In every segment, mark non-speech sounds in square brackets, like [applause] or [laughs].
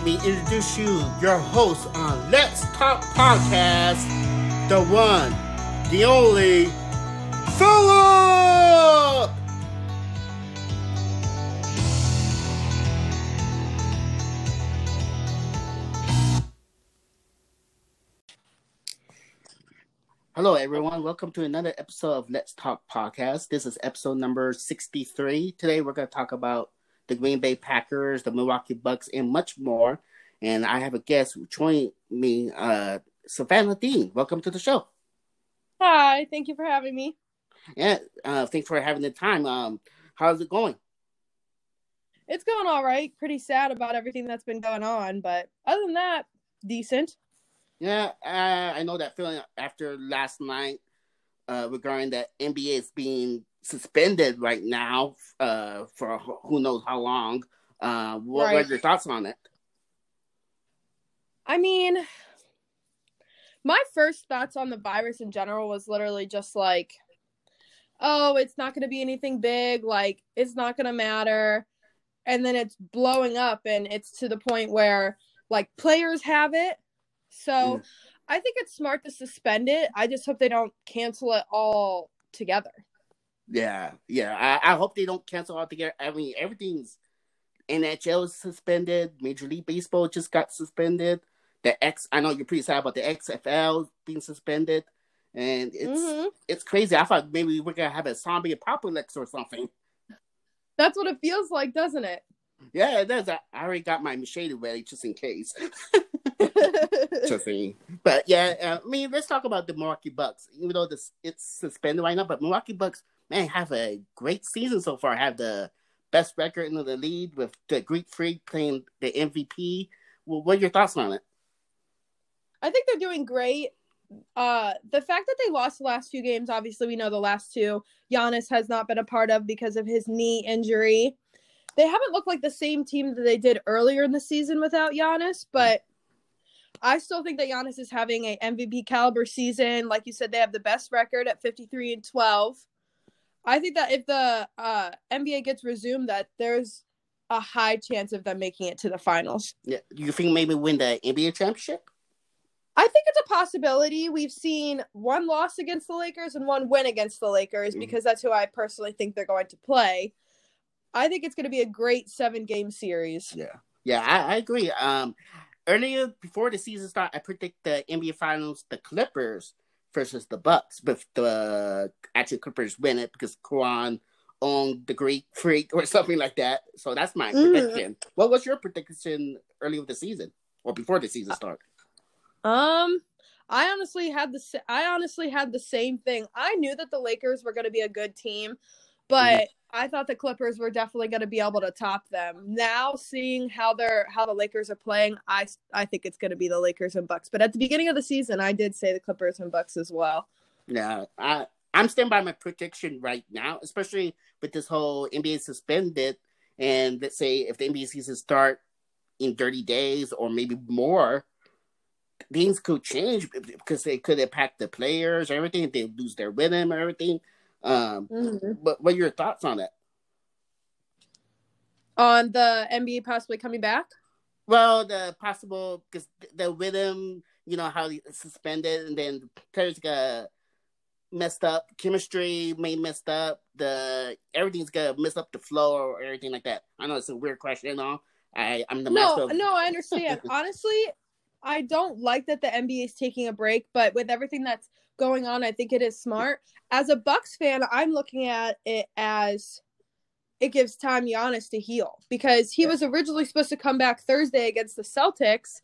let me introduce you, your host on Let's Talk Podcast, the one, the only, Philip! Hello, everyone. Welcome to another episode of Let's Talk Podcast. This is episode number 63. Today, we're going to talk about the Green Bay Packers, the Milwaukee Bucks, and much more. And I have a guest joining me, uh, Savannah Dean. Welcome to the show. Hi, thank you for having me. Yeah, uh, thanks for having the time. Um, how's it going? It's going all right. Pretty sad about everything that's been going on, but other than that, decent. Yeah, uh, I know that feeling after last night uh, regarding that NBA is being suspended right now uh, for who knows how long. Uh, what right. are your thoughts on it? I mean, my first thoughts on the virus in general was literally just like, oh, it's not going to be anything big. Like, it's not going to matter. And then it's blowing up, and it's to the point where, like, players have it. So mm. I think it's smart to suspend it. I just hope they don't cancel it all together. Yeah, yeah. I, I hope they don't cancel altogether. I mean, everything's NHL is suspended. Major League Baseball just got suspended. The X, I know you're pretty sad about the XFL being suspended, and it's mm-hmm. it's crazy. I thought maybe we're gonna have a zombie apocalypse or something. That's what it feels like, doesn't it? Yeah, it does. I, already got my machete ready just in case. [laughs] just saying. But yeah, uh, I mean, let's talk about the Milwaukee Bucks. Even though this it's suspended right now, but Milwaukee Bucks man, have a great season so far. Have the best record in the lead with the Greek Freak playing the MVP. Well, what are your thoughts on it? I think they're doing great. Uh, the fact that they lost the last few games, obviously, we know the last two, Giannis has not been a part of because of his knee injury. They haven't looked like the same team that they did earlier in the season without Giannis, but I still think that Giannis is having a MVP caliber season. Like you said, they have the best record at 53 and 12. I think that if the uh, NBA gets resumed, that there's a high chance of them making it to the finals. Yeah, you think maybe win the NBA championship? I think it's a possibility. We've seen one loss against the Lakers and one win against the Lakers mm-hmm. because that's who I personally think they're going to play. I think it's going to be a great seven game series. Yeah, yeah, I, I agree. Um, earlier before the season start, I predict the NBA Finals, the Clippers versus the Bucks, but the actual Clippers win it because Kawhi owned the Greek Freak or something like that. So that's my mm. prediction. What was your prediction early of the season or before the season started? Um, I honestly had the I honestly had the same thing. I knew that the Lakers were going to be a good team, but mm-hmm. I thought the Clippers were definitely going to be able to top them. Now seeing how they're how the Lakers are playing, I I think it's going to be the Lakers and Bucks. But at the beginning of the season, I did say the Clippers and Bucks as well. Yeah, I I'm standing by my prediction right now, especially with this whole NBA suspended. And let's say if the NBA season start in 30 days or maybe more, things could change because they could impact the players or everything. They lose their rhythm or everything. Um, mm-hmm. But what are your thoughts on that? On the NBA possibly coming back? Well, the possible because the rhythm, you know how it's suspended, and then players got messed up. Chemistry may messed up. The everything's gonna mess up the flow or everything like that. I know it's a weird question, you know. I I'm the no, of... no, I understand. [laughs] Honestly, I don't like that the NBA is taking a break, but with everything that's going on. I think it is smart. As a Bucks fan, I'm looking at it as it gives time Giannis to heal because he was originally supposed to come back Thursday against the Celtics,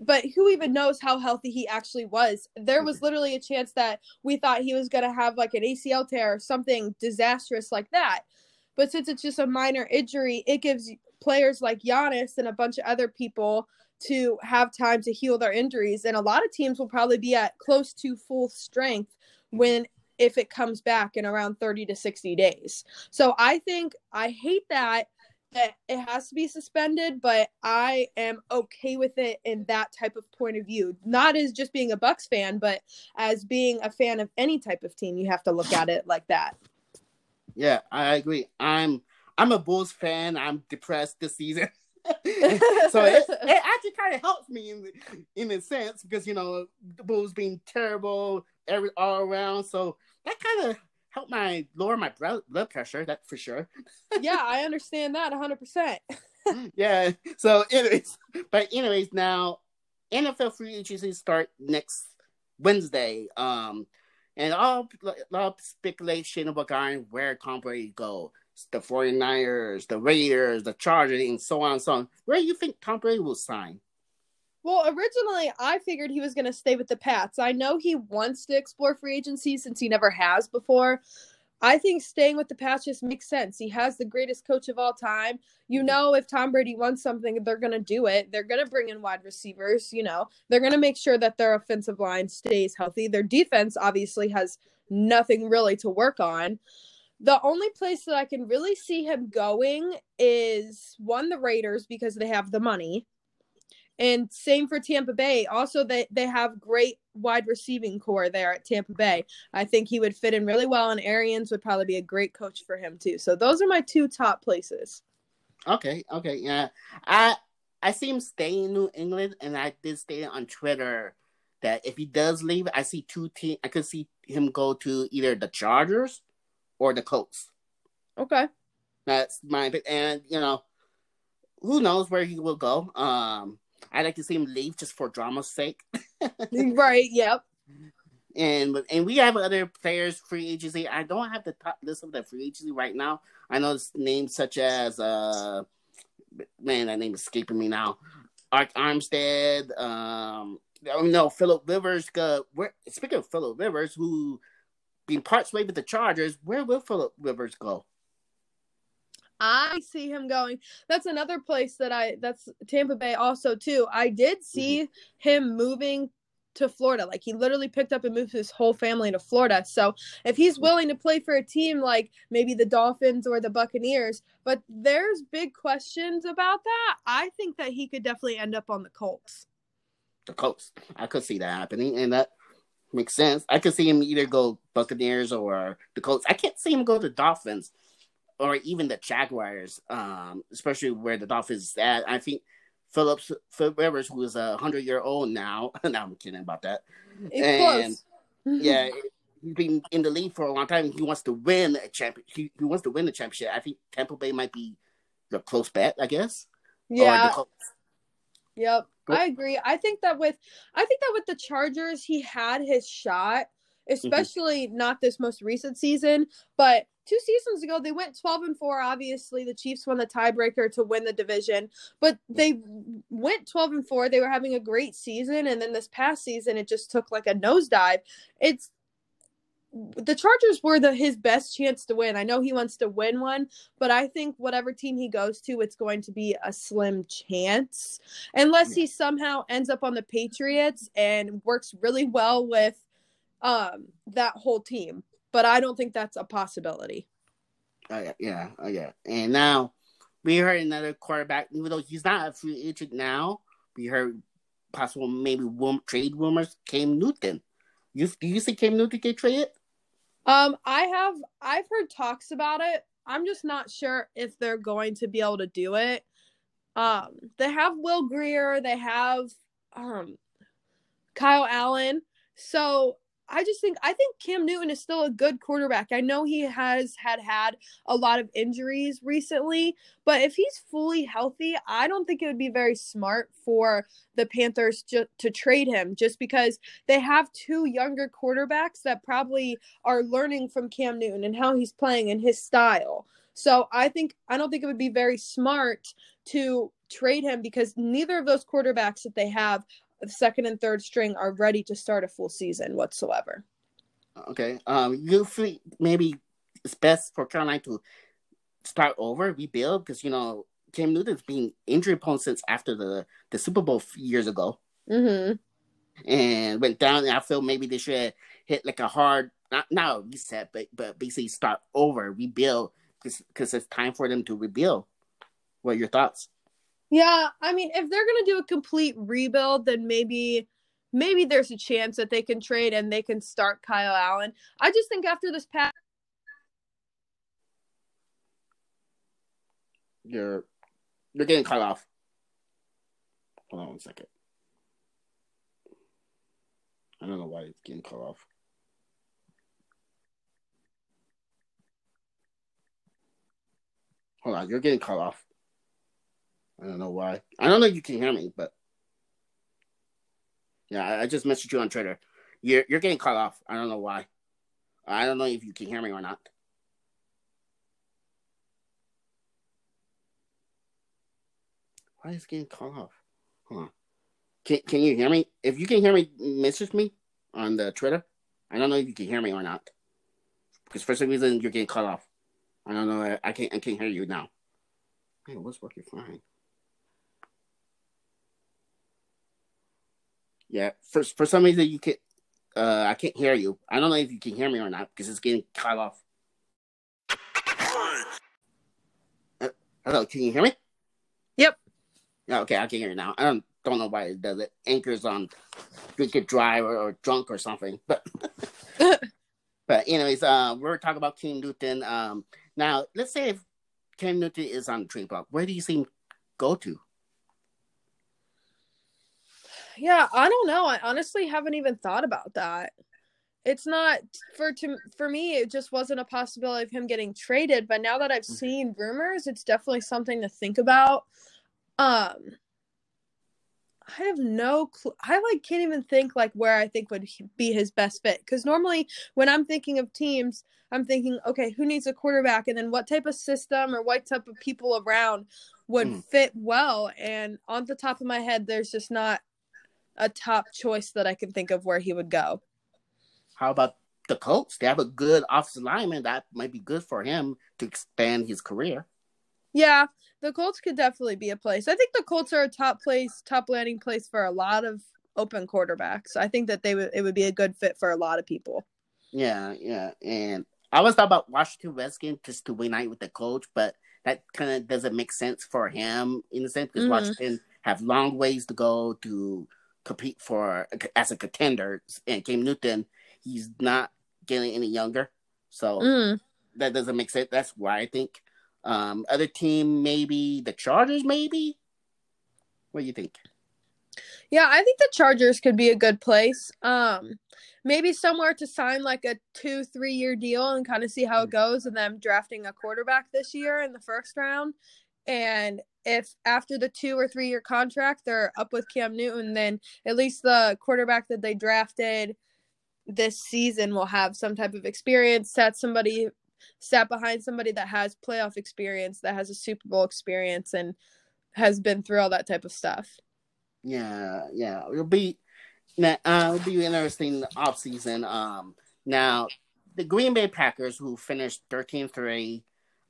but who even knows how healthy he actually was? There was mm-hmm. literally a chance that we thought he was going to have like an ACL tear or something disastrous like that. But since it's just a minor injury, it gives players like Giannis and a bunch of other people to have time to heal their injuries. And a lot of teams will probably be at close to full strength when if it comes back in around 30 to 60 days. So I think I hate that that it has to be suspended, but I am okay with it in that type of point of view. Not as just being a Bucks fan, but as being a fan of any type of team, you have to look at it like that. Yeah, I agree. I'm I'm a Bulls fan. I'm depressed this season. [laughs] [laughs] so it, [laughs] it actually kind of helps me in in a sense because you know the Bulls being terrible every all around. So that kind of helped my lower my blood pressure. That for sure. [laughs] yeah, I understand that hundred percent. Yeah. So anyways, but anyways, now NFL free agency start next Wednesday. Um, and all a lot of speculation about going where Tom Brady go. The 49ers, the Raiders, the Chargers, and so on and so on. Where do you think Tom Brady will sign? Well, originally I figured he was going to stay with the Pats. I know he wants to explore free agency since he never has before. I think staying with the Pats just makes sense. He has the greatest coach of all time. You mm-hmm. know, if Tom Brady wants something, they're going to do it. They're going to bring in wide receivers. You know, they're going to make sure that their offensive line stays healthy. Their defense obviously has nothing really to work on. The only place that I can really see him going is one, the Raiders, because they have the money. And same for Tampa Bay. Also, they, they have great wide receiving core there at Tampa Bay. I think he would fit in really well, and Arians would probably be a great coach for him too. So those are my two top places. Okay, okay, yeah. I I see him staying in New England, and I did state on Twitter that if he does leave, I see two teams. I could see him go to either the Chargers or the Colts. Okay, that's my and you know who knows where he will go. Um, I'd like to see him leave just for drama's sake. [laughs] right. Yep. And and we have other players free agency. I don't have the top list of the free agency right now. I know names such as uh man, that name is escaping me now. Arik Armstead, um no Philip Rivers. Uh, speaking of Philip Rivers, who being parts way with the Chargers, where will Philip Rivers go? I see him going. That's another place that I that's Tampa Bay also too. I did mm-hmm. see mm-hmm. him moving to Florida. Like he literally picked up and moved his whole family to Florida. So if he's willing to play for a team like maybe the Dolphins or the Buccaneers, but there's big questions about that. I think that he could definitely end up on the Colts. The Colts. I could see that happening and that makes sense. I could see him either go Buccaneers or the Colts. I can't see him go to Dolphins or even the Jaguars, um, especially where the Dolphins at. I think Phillips Philip Rivers, who is a hundred year old now. [laughs] now I'm kidding about that. It's and yeah, he's been in the league for a long time. He wants to win a champion. He, he wants to win the championship. I think Tampa Bay might be the close bet. I guess. Yeah. Yep, I agree. I think that with I think that with the Chargers, he had his shot, mm-hmm. especially mm-hmm. not this most recent season, but two seasons ago they went 12 and 4 obviously the chiefs won the tiebreaker to win the division but they went 12 and 4 they were having a great season and then this past season it just took like a nosedive it's the Chargers were the his best chance to win. I know he wants to win one, but I think whatever team he goes to, it's going to be a slim chance, unless he somehow ends up on the Patriots and works really well with um that whole team but I don't think that's a possibility. Oh yeah, yeah, oh yeah. And now we heard another quarterback, even though he's not a free agent now. We heard possible maybe trade rumors. Cam Newton. You do you see Cam Newton get traded? Um, I have. I've heard talks about it. I'm just not sure if they're going to be able to do it. Um, they have Will Grier, They have um, Kyle Allen. So I just think I think Cam Newton is still a good quarterback. I know he has had had a lot of injuries recently, but if he's fully healthy, I don't think it would be very smart for the Panthers to, to trade him just because they have two younger quarterbacks that probably are learning from Cam Newton and how he's playing and his style. So I think I don't think it would be very smart to trade him because neither of those quarterbacks that they have the second and third string are ready to start a full season whatsoever. Okay. Um, you think maybe it's best for Carolina to start over, rebuild, because you know Cam Newton's been injury prone since after the the Super Bowl years ago. Mm-hmm. And went down. And I feel maybe they should hit like a hard, not not a reset, but but basically start over, rebuild, because it's time for them to rebuild. What are your thoughts? Yeah, I mean, if they're gonna do a complete rebuild, then maybe maybe there's a chance that they can trade and they can start Kyle Allen. I just think after this past you're you're getting cut off. Hold on one second. I don't know why it's getting cut off. Hold on, you're getting cut off. I don't know why. I don't know if you can hear me, but yeah, I, I just messaged you on Twitter. You're you're getting cut off. I don't know why. I don't know if you can hear me or not. Why is it getting cut off? On. Can Can you hear me? If you can hear me, message me on the Twitter. I don't know if you can hear me or not. Because for some reason you're getting cut off. I don't know. I can't. I can't hear you now. Hey, what's working fine? Yeah, for for some reason you can. Uh, I can't hear you. I don't know if you can hear me or not because it's getting cut off. Uh, hello, can you hear me? Yep. Yeah, okay, I can hear you now. I don't don't know why it does it. Anchor's on drink it dry or, or drunk or something. But [laughs] but anyways, uh, we're talking about Cam Newton. Um, now let's say if Cam Newton is on the trade block, where do you see him go to? Yeah, I don't know. I honestly haven't even thought about that. It's not for to for me. It just wasn't a possibility of him getting traded. But now that I've Mm-hmm. seen rumors, it's definitely something to think about. Um, I have no clue. I like can't even think like where I think would be his best fit. Because normally when I'm thinking of teams, I'm thinking, okay, who needs a quarterback, and then what type of system or what type of people around would Mm. fit well. And on the top of my head, there's just not a top choice that I can think of where he would go. How about the Colts? They have a good offensive lineman that might be good for him to expand his career. Yeah, the Colts could definitely be a place. I think the Colts are a top place, top landing place for a lot of open quarterbacks. I think that they would it would be a good fit for a lot of people. Yeah, yeah. And I was thought about Washington Redskins just to win out with the coach, but that kind of doesn't make sense for him in a sense because Mhm. Washington have long ways to go to compete for as a contender. And Cam Newton, he's not getting any younger, so Mm. that doesn't make sense. That's why I think. Um, other team, maybe the Chargers, maybe. What do you think? Yeah, I think the Chargers could be a good place. Um, maybe somewhere to sign like a two, three year deal and kind of see how it goes, and then drafting a quarterback this year in the first round. And if after the two or three year contract they're up with Cam Newton, then at least the quarterback that they drafted this season will have some type of experience, set somebody sat behind somebody that has playoff experience, that has a Super Bowl experience and has been through all that type of stuff. Yeah, yeah. It'll be uh, it'll be interesting off season. Um now the Green Bay Packers who finished 13-3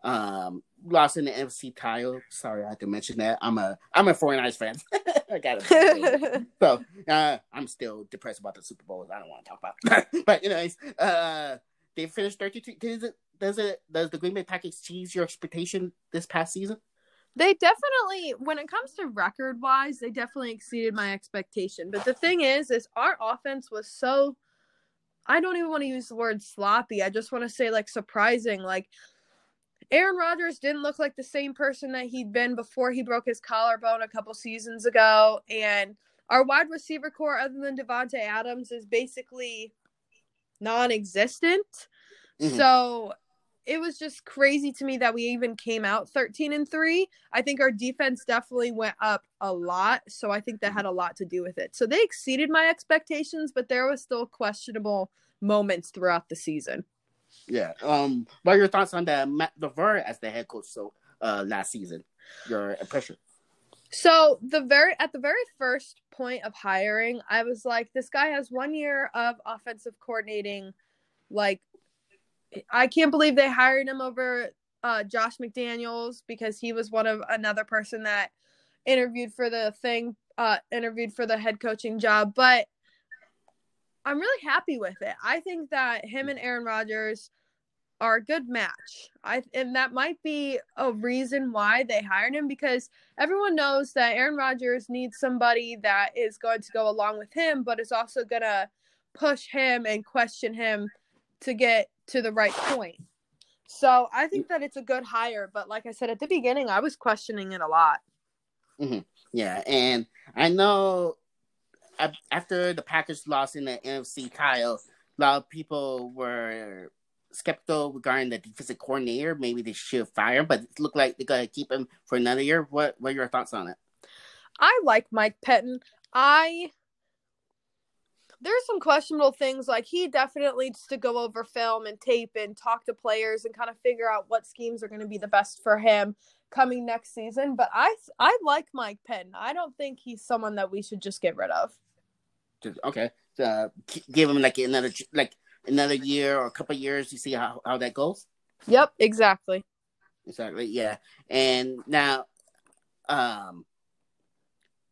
um lost in the NFC title. Sorry I had to mention that. I'm a I'm a 49ers fan. [laughs] I got it. [laughs] so uh I'm still depressed about the Super Bowl. I don't want to talk about [laughs] but anyways, uh they finished 32 does it does it does the Green Bay Packers cheese your expectation this past season? They definitely, when it comes to record wise, they definitely exceeded my expectation. But the thing is, is our offense was so. I don't even want to use the word sloppy. I just want to say like surprising. Like Aaron Rodgers didn't look like the same person that he'd been before he broke his collarbone a couple seasons ago, and our wide receiver core, other than Davante Adams, is basically non-existent. Mhm. So it was just crazy to me that we even came out 13 and 3. I think our defense definitely went up a lot, so I think that had a lot to do with it. So they exceeded my expectations, but there was still questionable moments throughout the season. Yeah. Um. What are your thoughts on the Matt LaFleur as the head coach? So, uh, last season, your impression. So the very at the very first point of hiring, I was like, this guy has one year of offensive coordinating. Like, I can't believe they hired him over uh, Josh McDaniels because he was one of another person that interviewed for the thing, uh, interviewed for the head coaching job. But I'm really happy with it. I think that him and Aaron Rodgers are a good match. I and that might be a reason why they hired him because everyone knows that Aaron Rodgers needs somebody that is going to go along with him, but is also gonna push him and question him to get to the right point. So I think that it's a good hire, but like I said at the beginning, I was questioning it a lot. Mm-hmm. Yeah, and I know after the Packers lost in the NFC title, a lot of people were skeptical regarding the defensive coordinator. Maybe they should fire him, but it looked like they're gonna keep him for another year. What What are your thoughts on it? I like Mike Pettine. I there's some questionable things like he definitely needs to go over film and tape and talk to players and kind of figure out what schemes are going to be the best for him coming next season but i i like Mike Pettine i don't think he's someone that we should just get rid of okay uh, give him like another like another year or a couple years to see how, how that goes yep exactly exactly yeah and now um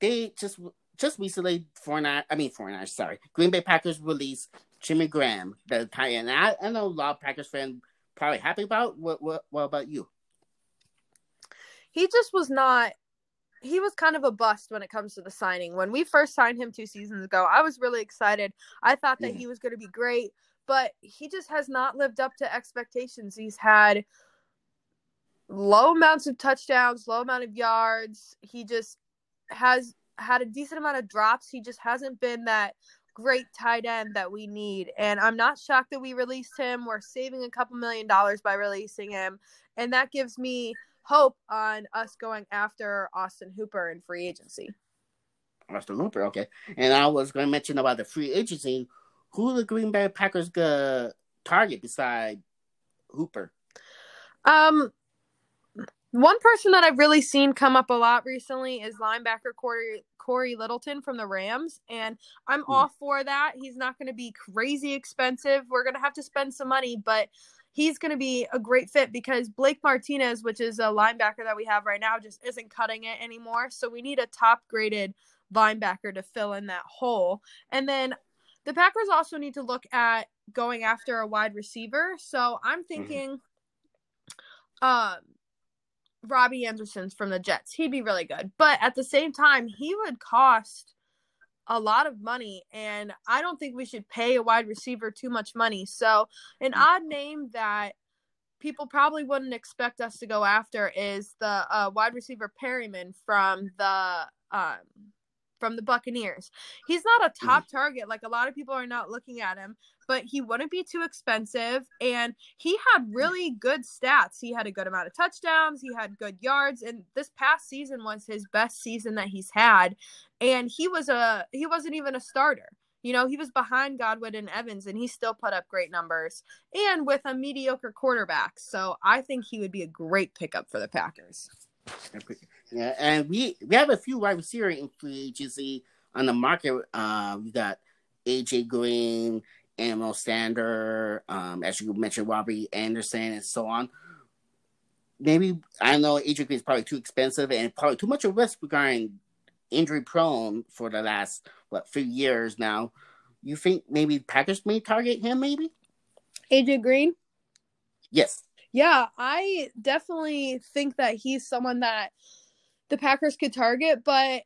they just just recently, Fortnite, I mean Fortnite, sorry, Green Bay Packers released Jimmy Graham, the tight end. I, I know a lot of Packers fans probably happy about. What, what, what about you? He just was not. He was kind of a bust when it comes to the signing. When we first signed him two seasons ago, I was really excited. I thought that he was going to be great, but he just has not lived up to expectations. He's had low amounts of touchdowns, low amount of yards. He just has had a decent amount of drops. He just hasn't been that great tight end that we need. And I'm not shocked that we released him. We're saving a couple million dollars by releasing him. And that gives me hope on us going after Austin Hooper in free agency. Austin Hooper, okay. And I was going to mention about the free agency. Who the Green Bay Packers gonna target beside Hooper? Um, one person that I've really seen come up a lot recently is linebacker Corey, Cory Littleton from the Rams, and I'm mm. all for that. He's not going to be crazy expensive. We're going to have to spend some money, but he's going to be a great fit because Blake Martinez, which is a linebacker that we have right now, just isn't cutting it anymore. So we need a top graded linebacker to fill in that hole. And then the Packers also need to look at going after a wide receiver. So I'm mm-hmm. thinking, mm-hmm. um, Robby Anderson's from the Jets. He'd be really good. But at the same time, he would cost a lot of money and I don't think we should pay a wide receiver too much money. So, an odd name that people probably wouldn't expect us to go after is the uh, wide receiver Perriman from the um, from the Buccaneers. He's not a mm. top target. Like a lot of people are not looking at him, but he wouldn't be too expensive. And he had really good stats. He had a good amount of touchdowns, he had good yards, and this past season was his best season that he's had. And he was a he wasn't even a starter. You know, he was behind Godwin and Evans, and he still put up great numbers and with a mediocre quarterback. So I think he would be a great pickup for the Packers. Yeah, and we we have a few wide receiver in free agency on the market. Uh, we got AJ Green, Emmanuel Sanders, um, as you mentioned, Robby Anderson, and so on. Maybe I don't know AJ Green is probably too expensive and probably too much of a risk regarding injury prone for the last what few years now. You think maybe Packers may target him? Maybe AJ Green. Yes. Yeah, I definitely think that he's someone that the Packers could target, but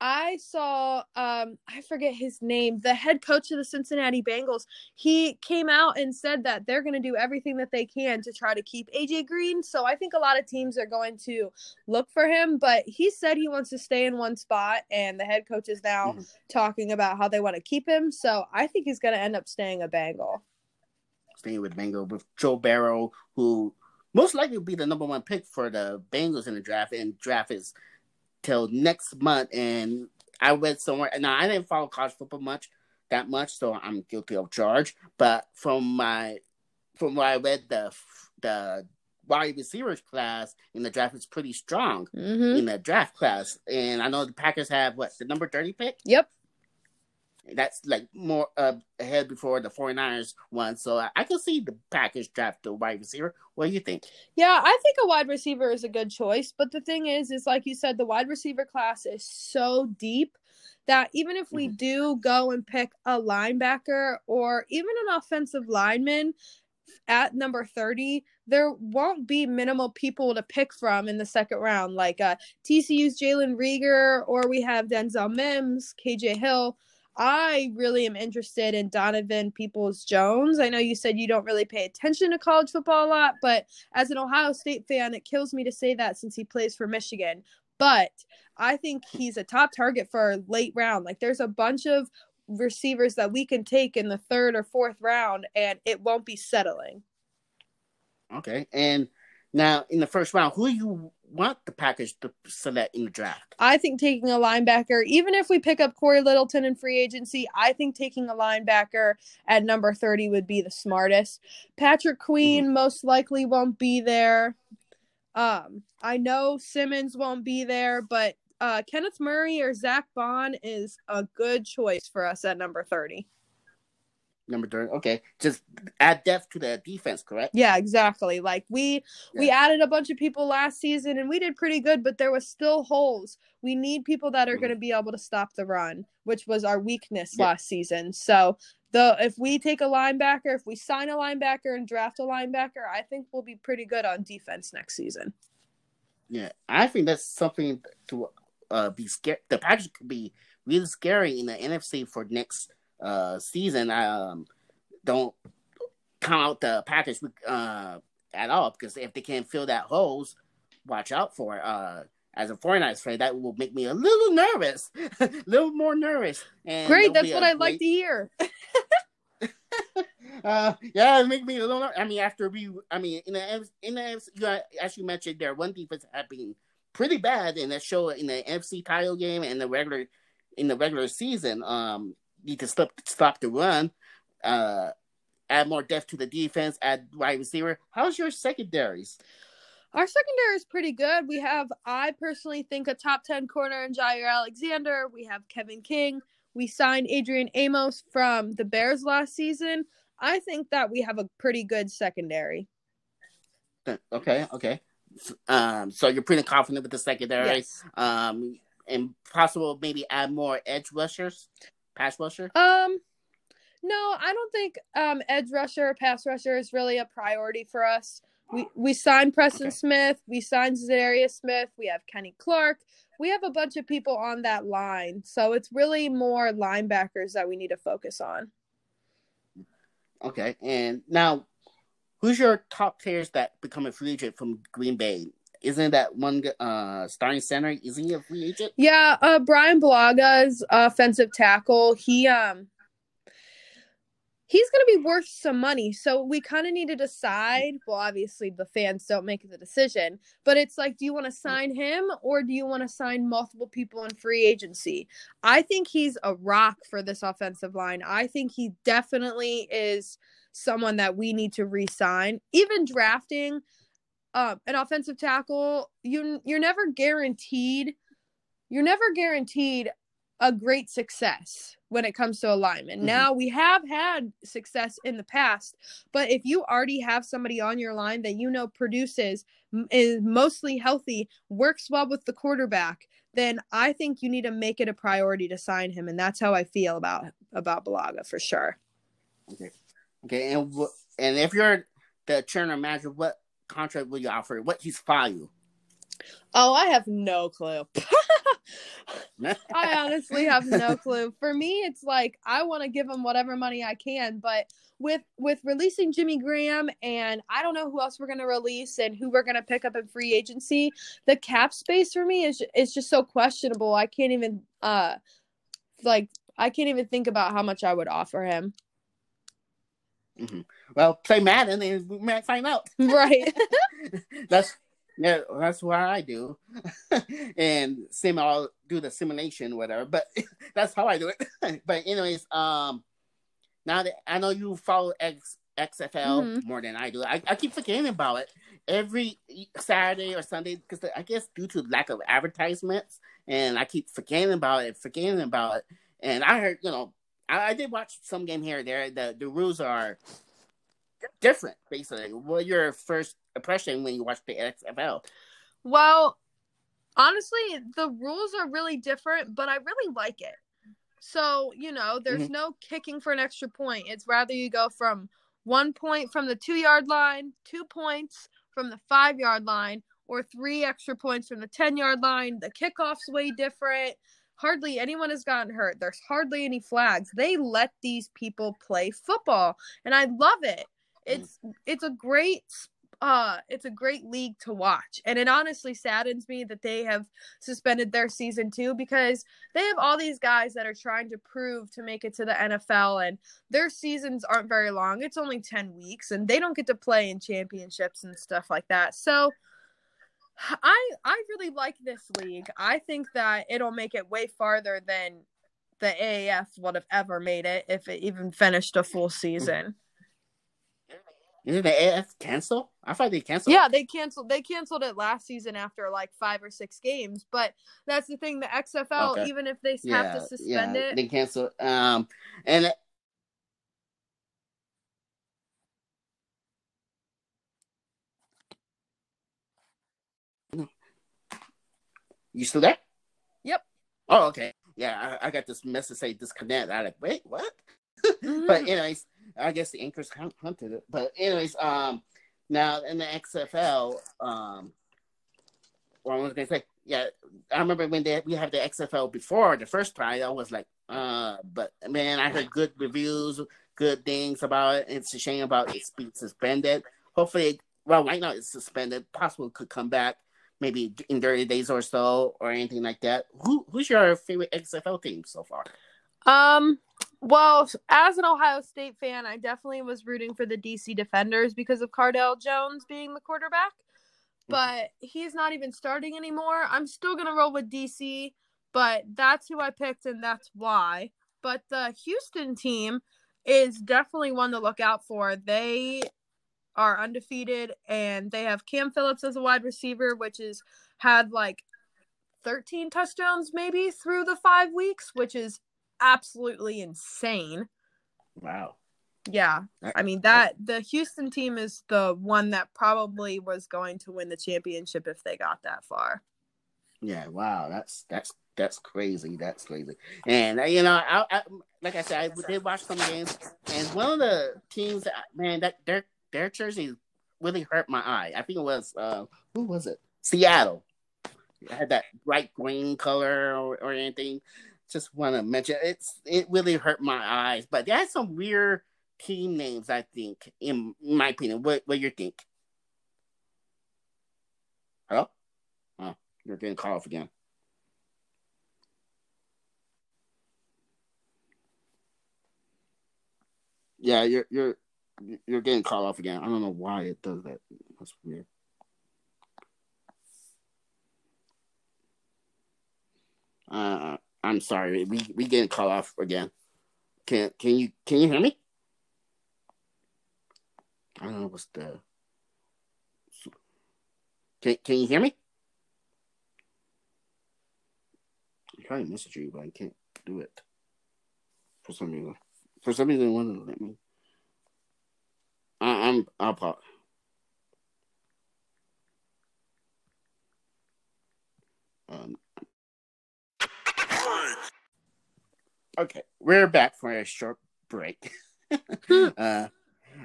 I saw um I forget his name, the head coach of the Cincinnati Bengals. He came out and said that they're going to do everything that they can to try to keep AJ Green. So I think a lot of teams are going to look for him, but he said he wants to stay in one spot and the head coach is now mm-hmm. talking about how they want to keep him. So I think he's going to end up staying a Bengal. Staying with Bengal with Joe Burrow who most likely will be the number one pick for the Bengals in the draft, and draft is till next month. And I read somewhere, now I didn't follow college football much, that much, so I'm guilty of charge. But from my, from what I read, the the wide receivers class in the draft is pretty strong mm-hmm. in the draft class, and I know the Packers have what the number thirty pick. Yep that's like more uh, ahead before the 49ers one. So I, I can see the Packers draft a wide receiver. What do you think? Yeah, I think a wide receiver is a good choice. But the thing is, is like you said, the wide receiver class is so deep that even if we mm-hmm. do go and pick a linebacker or even an offensive lineman at number 30, there won't be minimal people to pick from in the second round, like uh, TCU's Jalen Reagor, or we have Denzel Mims, KJ Hill. I really am interested in Donovan Peoples Jones. I know you said you don't really pay attention to college football a lot, but as an Ohio State fan, it kills me to say that since he plays for Michigan. but I think he's a top target for a late round. Like there's a bunch of receivers that we can take in the third or fourth round and it won't be settling. Okay. And now in the first round, who you want the Packers to select in the draft? I think taking a linebacker, even if we pick up Cory Littleton in free agency, I think taking a linebacker at number 30 would be the smartest. Patrick Queen mm-hmm. most likely won't be there. Um, I know Simmons won't be there, but uh, Kenneth Murray or Zack Baun is a good choice for us at number 30. Number 30. Okay. Just add depth to the defense, correct? Yeah, exactly. Like we yeah. we added a bunch of people last season and we did pretty good, but there was still holes. We need people that are mm-hmm. going to be able to stop the run, which was our weakness yeah. last season. So, the if we take a linebacker, if we sign a linebacker and draft a linebacker, I think we'll be pretty good on defense next season. Yeah, I think that's something to uh, be scared. The Packers could be really scary in the NFC for next uh, season. I um, don't count out the Packers uh, at all because if they can't fill that holes, watch out for it. Uh, as a 49ers fan, that will make me a little nervous, a [laughs] little more nervous. And great, that's what I'd great... like to hear. [laughs] uh, yeah, it make me a little. I mean, after we, I mean, in the in the as you mentioned, there one defense had been pretty bad in that show in the NFC title game and the regular in the regular season. Um, need to stop stop the run. Uh, add more depth to the defense. Add wide receiver. How's your secondaries? Our secondary is pretty good. We have, I personally think, a top 10 corner in Jaire Alexander. We have Kevin King. We signed Adrian Amos from the Bears last season. I think that we have a pretty good secondary. Okay, okay. Um, so you're pretty confident with the secondary. Yes. Um, and possible maybe add more edge rushers, pass rusher. Um, no, I don't think um edge rusher, pass rusher is really a priority for us. We we signed Preston okay. Smith, we signed Za'Darius Smith, we have Kenny Clark, we have a bunch of people on that line. So it's really more linebackers that we need to focus on. Okay, and now who's your top players that become a free agent from Green Bay? Isn't that one uh starting center? Isn't he a free agent? Yeah, uh Bryan Bulaga's offensive tackle. He um he's going to be worth some money. So we kind of need to decide. Well, obviously the fans don't make the decision, but it's like, do you want to sign him or do you want to sign multiple people in free agency? I think he's a rock for this offensive line. I think he definitely is someone that we need to re-sign. Even drafting um, an offensive tackle, you you're never guaranteed. You're never guaranteed a great success when it comes to alignment. Mm-hmm. Now we have had success in the past, but if you already have somebody on your line that you know produces is mostly healthy, works well with the quarterback, then I think you need to make it a priority to sign him and that's how I feel about about Bulaga for sure. Okay. Okay, and and if you're the general manager, what contract will you offer? What his value? Oh, I have no clue. [laughs] I honestly have no [laughs] clue. For me, it's like I want to give him whatever money I can, but with with releasing Jimmy Graham and I don't know who else we're going to release and who we're going to pick up in free agency, the cap space for me is is just so questionable. I can't even uh like I can't even think about how much I would offer him. Mm-hmm. Well, play Madden and we might find out. [laughs] Right. that's yeah, that's what I do. [laughs] and sim, I'll do the simulation, whatever. But [laughs] that's how I do it. but anyways, um, now that I know you follow X XFL mm-hmm. more than I do, I, I keep forgetting about it every Saturday or Sunday because I guess due to lack of advertisements, and I keep forgetting about it, forgetting about it. And I heard, you know, I, I did watch some game here or there. The the rules are different, basically. What your first impression when you watch the XFL? Well, honestly, the rules are really different, but I really like it. So, you know, there's mm-hmm. no kicking for an extra point. It's rather you go from one point from the two yard line, two points from the five yard line, or three extra points from the 10 yard line. The kickoff's way different hardly anyone has gotten hurt. There's hardly any flags. They let these people play football, and I love it. It's it's a great uh it's a great league to watch. And it honestly saddens me that they have suspended their season too because they have all these guys that are trying to prove to make it to the NFL and their seasons aren't very long. It's only 10 weeks and they don't get to play in championships and stuff like that. So I I really like this league. I think that it'll make it way farther than the AAF would have ever made it if it even finished a full season. Didn't the AAF cancel? I thought they canceled. Yeah, they canceled. They canceled it last season after like five or six games. But that's the thing. The XFL, okay. even if they yeah, have to suspend yeah, it, they cancel. Um, and You still there? Yep. Oh, okay. Yeah, I, I got this message say disconnect. I like, wait, what? [laughs] Mm-hmm. but anyways, I guess the anchors hunted it. But anyways, um, now in the XFL, um, what I was gonna say, yeah, I remember when they we had the XFL before the first try. I was like, uh, but man, I heard good reviews, good things about it. It's a shame about it's being suspended. Hopefully, well, right now it's suspended. Possibly could come back maybe in 30 days or so or anything like that. Who who's your favorite XFL team so far? Um well, as an Ohio State fan, I definitely was rooting for the DC Defenders because of Cardale Jones being the quarterback. Mm-hmm. But he's not even starting anymore. I'm still going to roll with DC, but that's who I picked and that's why. But the Houston team is definitely one to look out for. They are undefeated and they have Cam Phillips as a wide receiver, which is had like 13 touchdowns maybe through the five weeks, which is absolutely insane. Wow. Yeah. I mean that the Houston team is the one that probably was going to win the championship if they got that far. Yeah, wow. That's that's that's crazy. That's crazy. And uh, you know, I, I like I said, I did watch some games, and one of the teams, man, that they're their jersey really hurt my eye. I think it was uh, who was it? Seattle. It had that bright green color or, or anything. Just want to mention it's it really hurt my eyes. But they had some weird team names. I think, in my opinion, what what you think? Hello? Oh, you're getting called off again. Yeah, you're you're you're getting called off again. I don't know why it does that. That's weird. Uh, I'm sorry. We we getting called off again. Can can you can you hear me? I don't know what's the. Can can you hear me? I'm trying to message you, but I can't do it for some reason. For some reason, it won't let me. I, I'm I'll pause. Um, okay, we're back for a short break. [laughs] uh,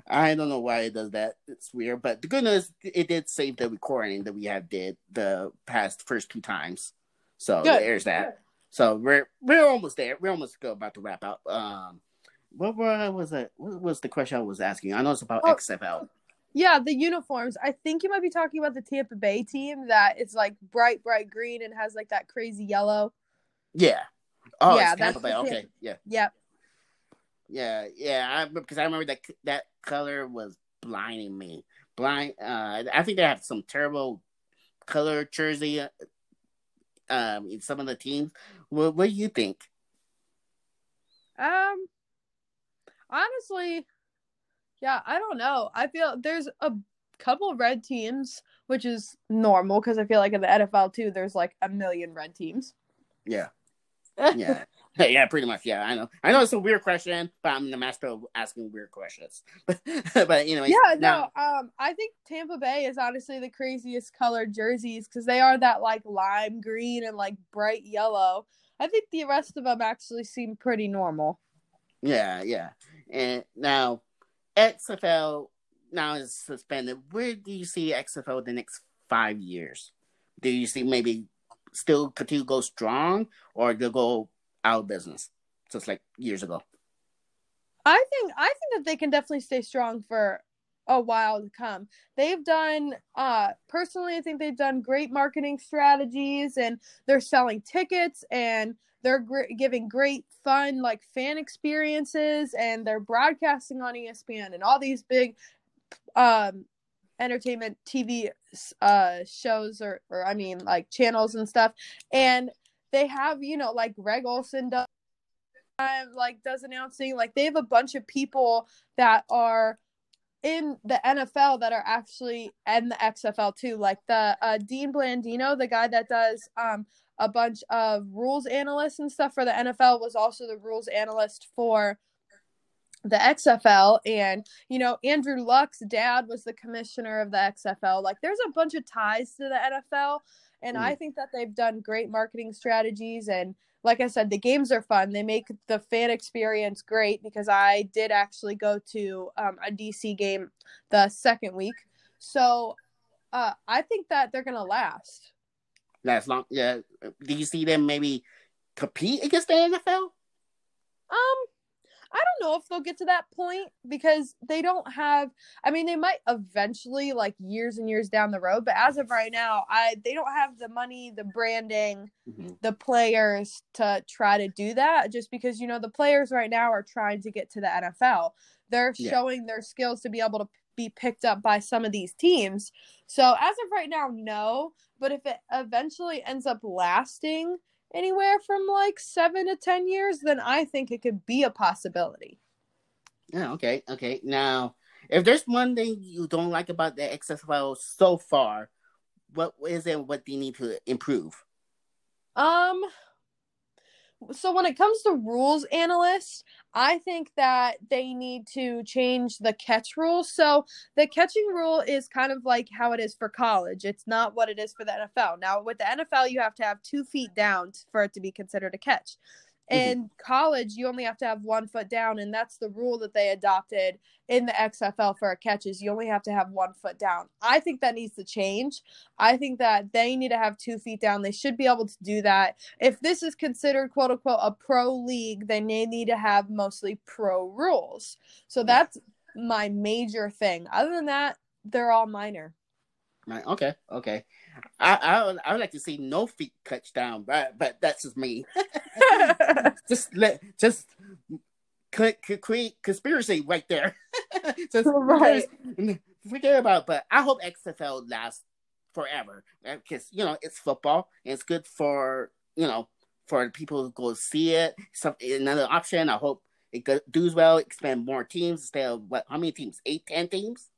I don't know why it does that. It's weird, but the good news it did save the recording that we have did the past first two times. So good. there's that. Good. So we're we're almost there. We're almost go about to wrap up. Um, what was it? What was the question I was asking? I know it's about oh, XFL. Yeah, the uniforms. I think you might be talking about the Tampa Bay team that is like bright, bright green and has like that crazy yellow. Yeah. Oh, yeah, Tampa Bay. Okay. Tampa. Yeah. Yep. Yeah, yeah. I because I remember that that color was blinding me. Blind. Uh, I think they have some terrible color jersey. Uh, um, in some of the teams. What What do you think? Um, honestly, yeah, I don't know. I feel there's a couple red teams, which is normal because I feel like in the NFL too, there's like a million red teams. Yeah. [laughs] yeah. yeah, pretty much. Yeah, I know. I know it's a weird question, but I'm the master of asking weird questions. [laughs] but anyway. Yeah, now... no. Um, I think Tampa Bay is honestly the craziest colored jerseys because they are that like lime green and like bright yellow. I think the rest of them actually seem pretty normal. Yeah, yeah. And now XFL now is suspended. Where do you see XFL the next five years? Do you see maybe still continue to go strong or they'll go out of business just like years ago? I think I think that they can definitely stay strong for a while to come. They've done uh personally I think they've done great marketing strategies and they're selling tickets and they're gr- giving great fun like fan experiences and they're broadcasting on ESPN and all these big um entertainment TV uh shows or or I mean like channels and stuff. And they have you know like Greg Olsen does like does announcing like they have a bunch of people that are in the NFL that are actually in the XFL too like the uh, Dean Blandino the guy that does um a bunch of rules analysts and stuff for the NFL was also the rules analyst for the XFL and you know Andrew Luck's dad was the commissioner of the XFL like there's a bunch of ties to the NFL and mm. I think that they've done great marketing strategies and like I said the games are fun. They make the fan experience great because I did actually go to um, a DC game the second week. So uh, I think that they're gonna last. Last long yeah. Do you see them maybe compete against the NFL um I don't know if they'll get to that point because they don't have I mean they might eventually like years and years down the road, but as of right now, I they don't have the money, the branding, mm-hmm. the players to try to do that just because you know the players right now are trying to get to the NFL. They're yeah. showing their skills to be able to be picked up by some of these teams. So as of right now, no, but if it eventually ends up lasting anywhere from like seven to ten years, then I think it could be a possibility. Yeah, okay, okay. Now, if there's one thing you don't like about the XFL so far, what is it? What do you need to improve? Um, so when it comes to rules analysts, I think that they need to change the catch rule. So the catching rule is kind of like how it is for college. It's not what it is for the NFL. Now with the NFL, you have to have two feet down for it to be considered a catch. Mm-hmm. In college, you only have to have one foot down, and that's the rule that they adopted in the XFL for a catch. You only have to have one foot down. I think that needs to change. I think that they need to have two feet down. They should be able to do that. If this is considered quote unquote a pro league, then they need to have mostly pro rules. So that's my major thing. Other than that, they're all minor. Right. Okay. Okay. I, I would, I would like to see no feet touchdown, but but that's just me. [laughs] [laughs] just let just create conspiracy right there. [laughs] just right. forget about. But I hope XFL lasts forever because you know it's football and it's good for you know for people who go see it. Some another option. I hope it does well. Expand more teams instead of what? How many teams? Eight, ten teams.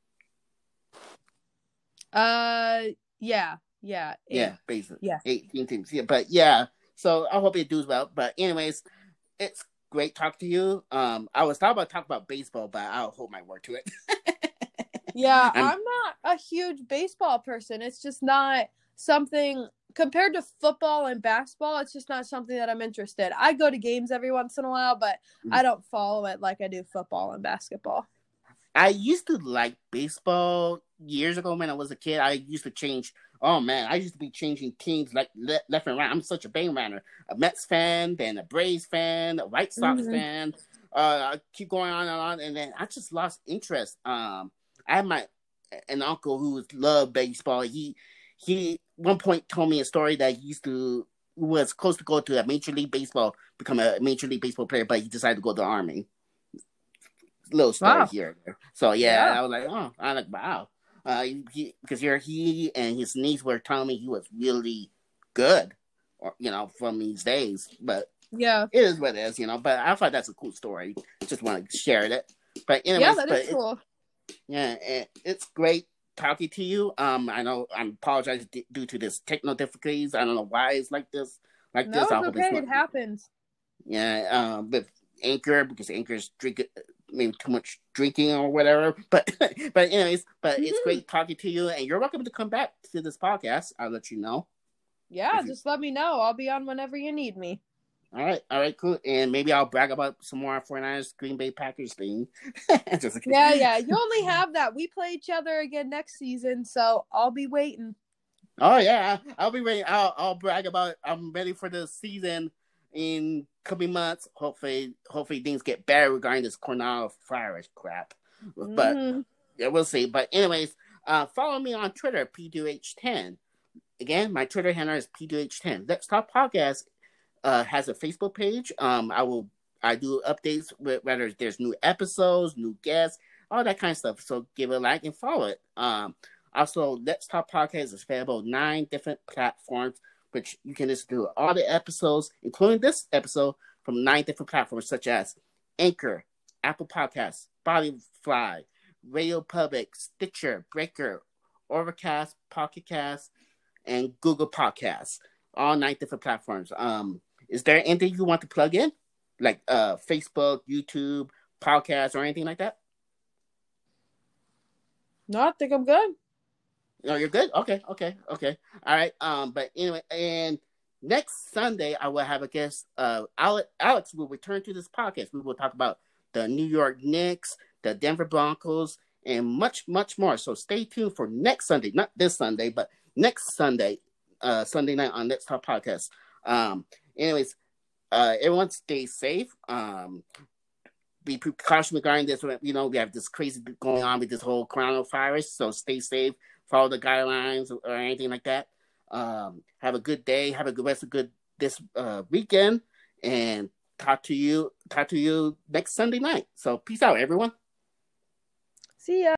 Uh, yeah. Yeah. Eight. Yeah, basically. Yeah. 18 teams. Yeah, but yeah. So I hope it does well. But anyways, it's great talk to you. Um, I was thought about talking about baseball, but I'll hold my word to it. [laughs] yeah, I'm, I'm not a huge baseball person. It's just not something compared to football and basketball, it's just not something that I'm interested. I go to games every once in a while, but mm-hmm. I don't follow it like I do football and basketball. I used to like baseball years ago when I was a kid. I used to change Oh man, I used to be changing teams like le- left and right. I'm such a bandwagoner, a Mets fan, then a Braves fan, a White Sox mm-hmm. fan. Uh, I keep going on and on, and then I just lost interest. Um, I had my an uncle who loved baseball. He he one point told me a story that he used to was close to go to a major league baseball, become a major league baseball player, but he decided to go to the army. Little story wow. here. So yeah, yeah, I was like, oh, I like wow uh, he, because he, he and his niece were telling me he was really good, or, you know, from these days. But yeah, it is what it is, you know. But I thought that's a cool story. Just want to share it. But anyways, yeah, that is cool. yeah, it, it's great talking to you. Um, I know I'm apologizing d- due to this technical difficulties. I don't know why it's like this. Like no, this. It's okay. It happens. Yeah. Um, with Anchor because Anchor's drink maybe too much drinking or whatever. But [laughs] but anyways, but mm-hmm. it's great talking to you, and you're welcome to come back to this podcast. I'll let you know. Yeah, just you... let me know. I'll be on whenever you need me. All right, all right, cool. And maybe I'll brag about some more 49ers Green Bay Packers thing. [laughs] yeah, yeah. You only have that. We play each other again next season, so I'll be waiting. Oh yeah, I'll be waiting. I'll, I'll brag about. I'm ready for the season in coming months. Hopefully, hopefully things get better regarding this coronavirus crap. Mm-hmm. But Yeah, we'll see. But anyways, uh, follow me on Twitter, P2H10. Again, my Twitter handle is P2H10. Let's Talk Podcast uh, has a Facebook page. Um, I will I do updates with whether there's new episodes, new guests, all that kind of stuff. So give it a like and follow it. Um, also, Let's Talk Podcast is available on nine different platforms, which you can listen to all the episodes, including this episode, from nine different platforms such as Anchor, Apple Podcasts, Spotify, Radio Public, Stitcher, Breaker, Overcast, Pocket Cast, and Google Podcasts. All nine different platforms. Um, is there anything you want to plug in, like uh, Facebook, YouTube, podcast, or anything like that? No, I think I'm good. No, you're good. Okay, okay, okay. All right. Um, but anyway, and next Sunday I will have a guest. Uh, Alex, will return to this podcast. We will talk about the New York Knicks, the Denver Broncos, and much, much more. So stay tuned for next Sunday, not this Sunday, but next Sunday, uh, Sunday night on Let's Talk Podcast. Um, anyways, uh, everyone stay safe. Um, be precautionary regarding this. You know, we have this crazy going on with this whole coronavirus, so stay safe. Follow the guidelines or anything like that. Um, have a good day. Have a good rest of good this uh, weekend, and talk to you. Talk to you next Sunday night. So peace out, everyone. See ya.